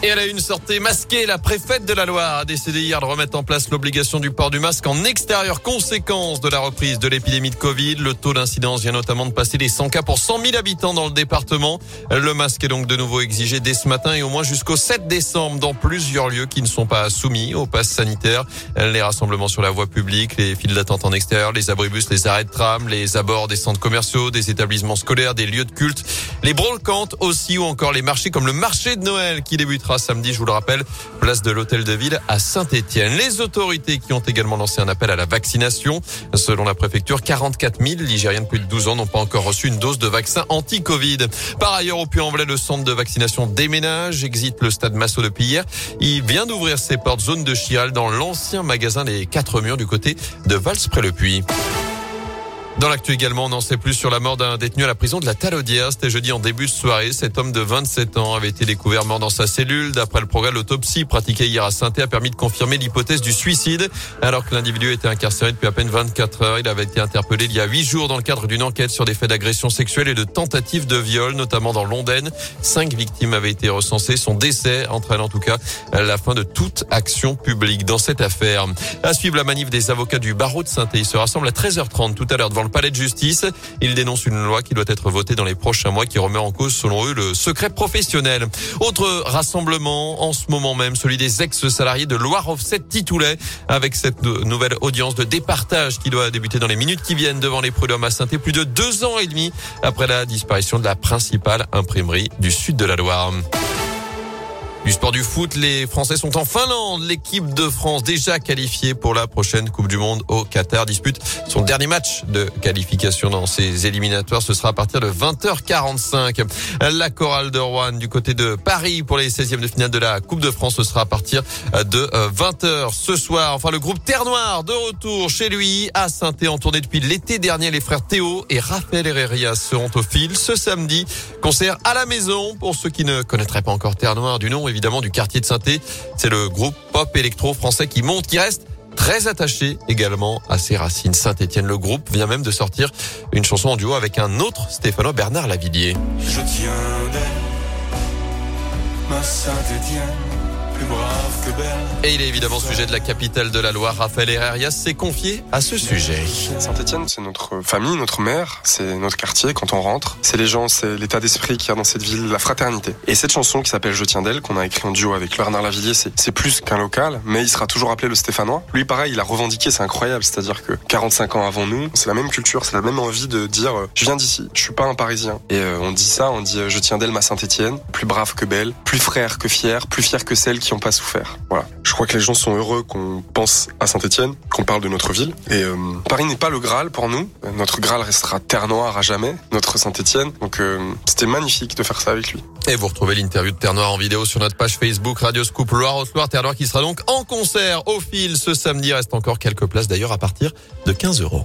Et elle a une sortie masquée. La préfète de la Loire a décidé hier de remettre en place l'obligation du port du masque en extérieur, conséquence de la reprise de l'épidémie de Covid. Le taux d'incidence vient notamment de passer les 100 cas pour 100 000 habitants dans le département. Le masque est donc de nouveau exigé dès ce matin et au moins jusqu'au 7 décembre dans plusieurs lieux qui ne sont pas soumis au pass sanitaire. Les rassemblements sur la voie publique, les files d'attente en extérieur, les abribus, les arrêts de tram, les abords des centres commerciaux, des établissements scolaires, des lieux de culte, les brocantes aussi ou encore les marchés comme le marché de Noël qui débutera samedi, je vous le rappelle, place de l'Hôtel de Ville à Saint-Étienne. Les autorités qui ont également lancé un appel à la vaccination. Selon la préfecture, 44 000 Ligériens de plus de 12 ans n'ont pas encore reçu une dose de vaccin anti-Covid. Par ailleurs, au Puy-en-Velay, le centre de vaccination déménage, exit le stade Massot depuis hier. Il vient d'ouvrir ses portes zone de Chial dans l'ancien magasin des quatre murs du côté de Vals-près-le-Puy. Dans l'actu également, on n'en sait plus sur la mort d'un détenu à la prison de la Talaudière. C'était jeudi en début de soirée. Cet homme de 27 ans avait été découvert mort dans sa cellule. D'après le progrès, l'autopsie pratiquée hier à saint a permis de confirmer l'hypothèse du suicide. Alors que l'individu était incarcéré depuis à peine 24 heures, il avait été interpellé il y a 8 jours dans le cadre d'une enquête sur des faits d'agression sexuelle et de tentative de viol, notamment dans l'Ondaine. Cinq victimes avaient été recensées. Son décès entraîne en tout cas la fin de toute action publique dans cette affaire. À suivre la manif des avocats du barreau de saint Il se rassemble à 13h30 tout à l'heure devant le palais de justice. Ils dénoncent une loi qui doit être votée dans les prochains mois qui remet en cause, selon eux, le secret professionnel. Autre rassemblement en ce moment même, celui des ex-salariés de Loire Offset Titoulet, avec cette nouvelle audience de départage qui doit débuter dans les minutes qui viennent devant les prud'hommes à saint plus de deux ans et demi après la disparition de la principale imprimerie du sud de la Loire. Du sport du foot, les Français sont en Finlande. L'équipe de France déjà qualifiée pour la prochaine Coupe du Monde au Qatar dispute son dernier match de qualification dans ces éliminatoires. Ce sera à partir de 20h45. La chorale de Rouen du côté de Paris pour les 16e de finale de la Coupe de France. Ce sera à partir de 20h ce soir. Enfin, le groupe Terre Noire de retour chez lui à saint en tournée depuis l'été dernier. Les frères Théo et Raphaël Herrera seront au fil ce samedi. Concert à la maison pour ceux qui ne connaîtraient pas encore Terre Noire du nom du quartier de saint C'est le groupe pop électro français qui monte, qui reste très attaché également à ses racines. Saint-Étienne, le groupe vient même de sortir une chanson en duo avec un autre Stéphano Bernard Lavillier. Et il est évidemment sujet de la capitale de la Loire. Raphaël Herrerias s'est confié à ce sujet. Saint-Etienne, c'est notre famille, notre mère, c'est notre quartier quand on rentre. C'est les gens, c'est l'état d'esprit qu'il y a dans cette ville, la fraternité. Et cette chanson qui s'appelle Je tiens d'elle, qu'on a écrit en duo avec Bernard Lavillier, c'est plus qu'un local, mais il sera toujours appelé le Stéphanois. Lui, pareil, il a revendiqué, c'est incroyable. C'est-à-dire que 45 ans avant nous, c'est la même culture, c'est la même envie de dire euh, je viens d'ici, je suis pas un Parisien. Et euh, on dit ça, on dit euh, je tiens d'elle ma Saint-Etienne, plus brave que belle, plus frère que fier, plus fier que celle qui ont pas souffert. Voilà. Je crois que les gens sont heureux qu'on pense à Saint-Etienne, qu'on parle de notre ville. Et euh, Paris n'est pas le Graal pour nous. Notre Graal restera Terre Noire à jamais, notre Saint-Etienne. Donc euh, c'était magnifique de faire ça avec lui. Et vous retrouvez l'interview de Terre Noire en vidéo sur notre page Facebook Radio Scoop Loire au Soir. Terre Noire qui sera donc en concert au fil ce samedi. Reste encore quelques places d'ailleurs à partir de 15 euros.